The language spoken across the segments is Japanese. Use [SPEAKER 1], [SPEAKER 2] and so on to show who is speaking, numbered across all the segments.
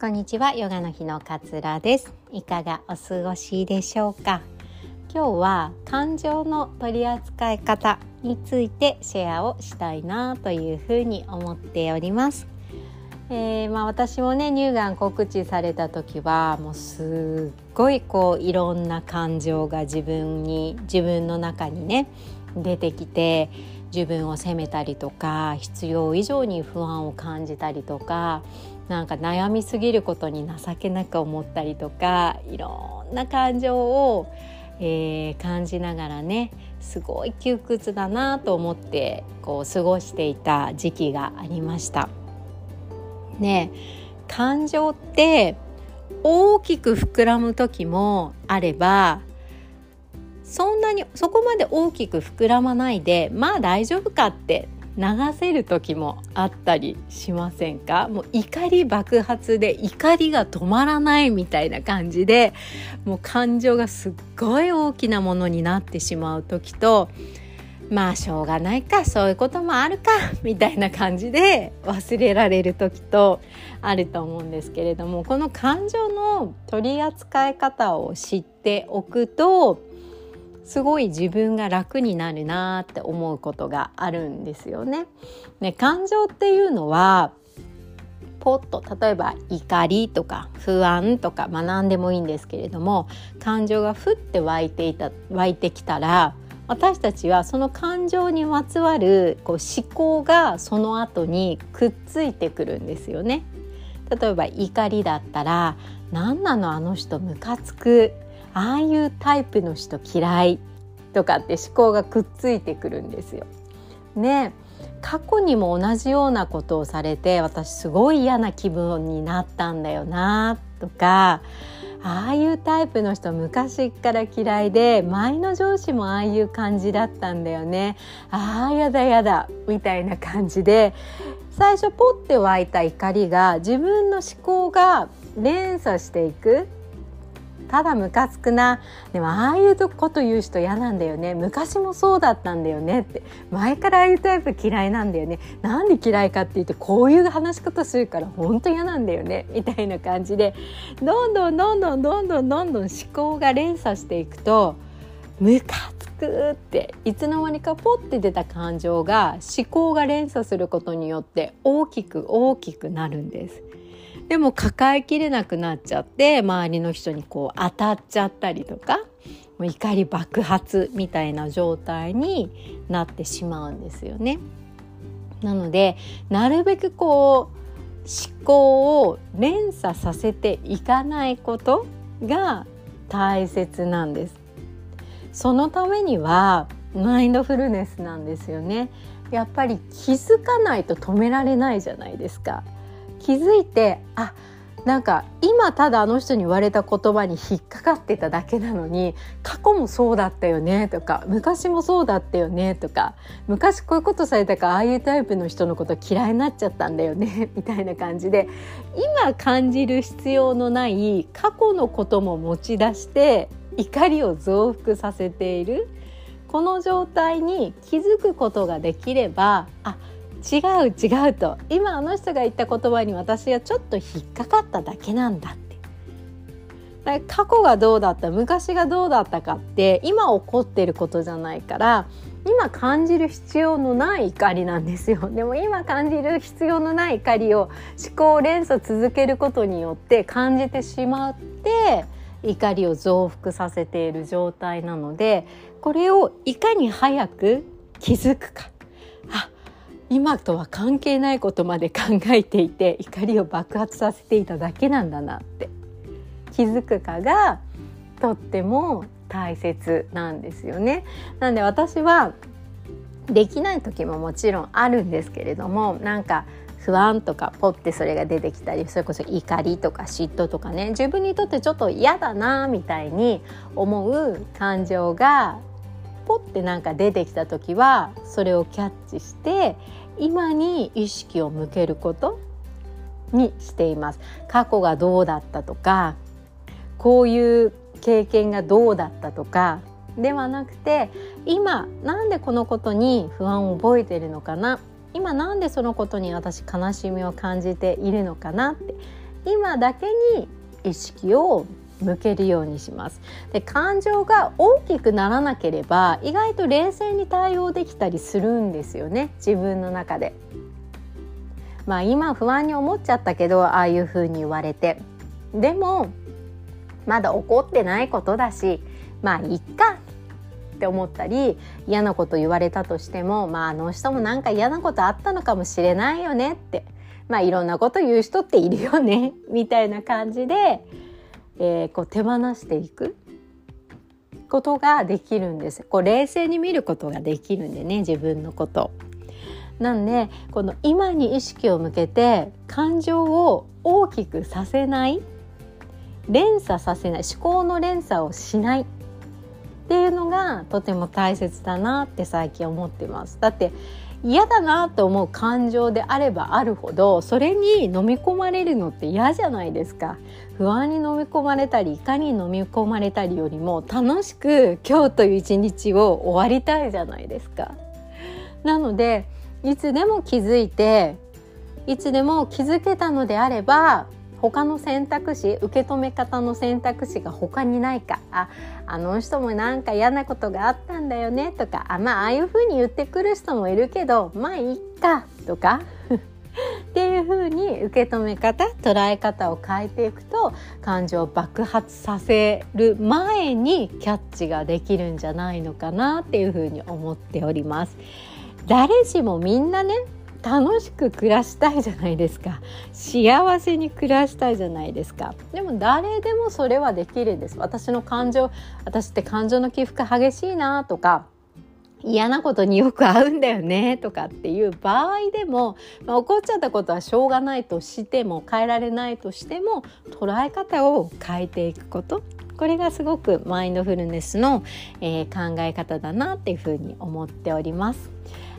[SPEAKER 1] こんにちは。ヨガの日のかつらです。いかがお過ごしでしょうか？今日は感情の取り扱い方についてシェアをしたいなというふうに思っております。えー、まあ、私もね乳がん告知された時はもうすっごいこういろんな感情が自分に自分の中にね出てきて自分を責めたりとか必要以上に不安を感じたりとかなんか悩みすぎることに情けなく思ったりとかいろんな感情を、えー、感じながらねすごい窮屈だなと思ってこう過ごしていた時期がありました。ね感情って大きく膨らむ時もあればそんなにそこまで大きく膨らまないでまあ大丈夫かって流せる時もあったりしませんか？もう怒り爆発で怒りが止まらないみたいな感じでもう感情がすっごい大きなものになってしまう時とまあしょうがないかそういうこともあるかみたいな感じで忘れられる時とあると思うんですけれどもこの感情の取り扱い方を知っておくとすごい自分が楽になるなって思うことがあるんですよね。ね感情っていうのはポッと例えば怒りとか不安とか、まあ、何でもいいんですけれども感情がふって湧いていた湧いてきたら私たちはその感情にまつわるこう思考がその後にくっついてくるんですよね。例えば怒りだったら「何なのあの人ムカつく」ああいうタイプの人嫌いとかって思考がくっついてくるんですよ。ね。過去にも同じようなことをされて私すごい嫌な気分になったんだよなとかああいうタイプの人昔から嫌いで前の上司もああいう感じだったんだよね。ああやだやだみたいな感じで最初ポッて湧いた怒りが自分の思考が連鎖していく。ただムカつくな。でもああいうこと言う人嫌なんだよね。昔もそうだったんだよねって。前からああいうタイプ嫌いなんだよね。なんで嫌いかって言ってこういう話し方するから本当嫌なんだよね。みたいな感じでどんどんどんどんどんどんどんどん思考が連鎖していくとムカつくっていつの間にかポッて出た感情が思考が連鎖することによって大きく大きくなるんです。でも抱えきれなくなっちゃって周りの人にこう当たっちゃったりとかもう怒り爆発みたいな状態になってしまうんですよね。なのでなるべくこう思考を連鎖させていかないことが大切なんです。そのためにはマインドフルネスなんですよね。やっぱり気づかないと止められないじゃないですか。気づいてあなんか今ただあの人に言われた言葉に引っかかってただけなのに過去もそうだったよねとか昔もそうだったよねとか昔こういうことされたからああいうタイプの人のこと嫌いになっちゃったんだよね みたいな感じで今感じる必要のない過去のことも持ち出して怒りを増幅させているこの状態に気づくことができればあ違う違うと。今あの人が言った言葉に私はちょっと引っかかっただけなんだって。過去がどうだった昔がどうだったかって今起こってることじゃないから今感じる必要のない怒りなんですよ。でも今感じる必要のない怒りを思考連鎖続けることによって感じてしまって怒りを増幅させている状態なのでこれをいかに早く気づくか。今とは関係ないことまで考えていて怒りを爆発させていただけなんだなって気づくかがとっても大切なんですよね。なんで私はできない時ももちろんあるんですけれどもなんか不安とかポッてそれが出てきたりそれこそ怒りとか嫉妬とかね自分にとってちょっと嫌だなみたいに思う感情がポッてなんか出てきた時はそれをキャッチして今に意識を向けることにしています。過去がどうだったとかこういう経験がどうだったとかではなくて今なんでこのことに不安を覚えてるのかな？今なんでそのことに私悲しみを感じているのかなって今だけに意識を向けるようにします。で感情が大きくならなければ意外と冷静に対応できたりするんですよね。自分の中で。まあ今不安に思っちゃったけどああいう風に言われて。でもまだ怒ってないことだしまあいっかって思ったり嫌なこと言われたとしてもまああの人もなんか嫌なことあったのかもしれないよねって。まあいろんなこと言う人っているよね。みたいな感じで、えー、こう手放していくことができるんです。こう冷静に見ることができるんでね自分のこと。なんでこの今に意識を向けて感情を大きくさせない連鎖させない思考の連鎖をしない。っていうのがとても大切だなって最近思ってます。だって嫌だなと思う感情であればあるほどそれに飲み込まれるのって嫌じゃないですか。不安に飲み込まれたり怒りに飲み込まれたりよりも楽しく今日という一日を終わりたいじゃないですか。なのでいつでも気づいていつでも気づけたのであれば他の選択肢受け止め方の選択肢が他にないか。ああの人もなんか嫌なことがあったんだよね。とかあまあああいうふうに言ってくる人もいるけどまあいっか。とか。っていうふうに受け止め方捉え方を変えていくと感情を爆発させる前にキャッチができるんじゃないのかなっていうふうに思っております。誰しもみんなね楽しく暮らしたいじゃないですか。幸せに暮らしたいじゃないですか。でも誰でもそれはできるんです。私の感情私って感情の起伏激しいなとか嫌なことによく合うんだよねとかっていう場合でも、まあ、起こっちゃったことはしょうがないとしても変えられないとしても捉え方を変えていくこと。これがすごくマインドフルネスの、えー、考え方だなっていうふうに思っております。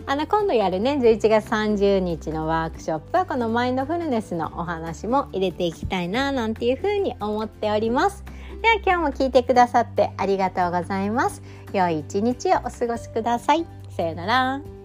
[SPEAKER 1] あの今度やるね11月30日のワークショップはこのマインドフルネスのお話も入れていきたいななんていうふうに思っております。では今日も聞いてくださってありがとうございます。良い一日をお過ごしください。さようなら。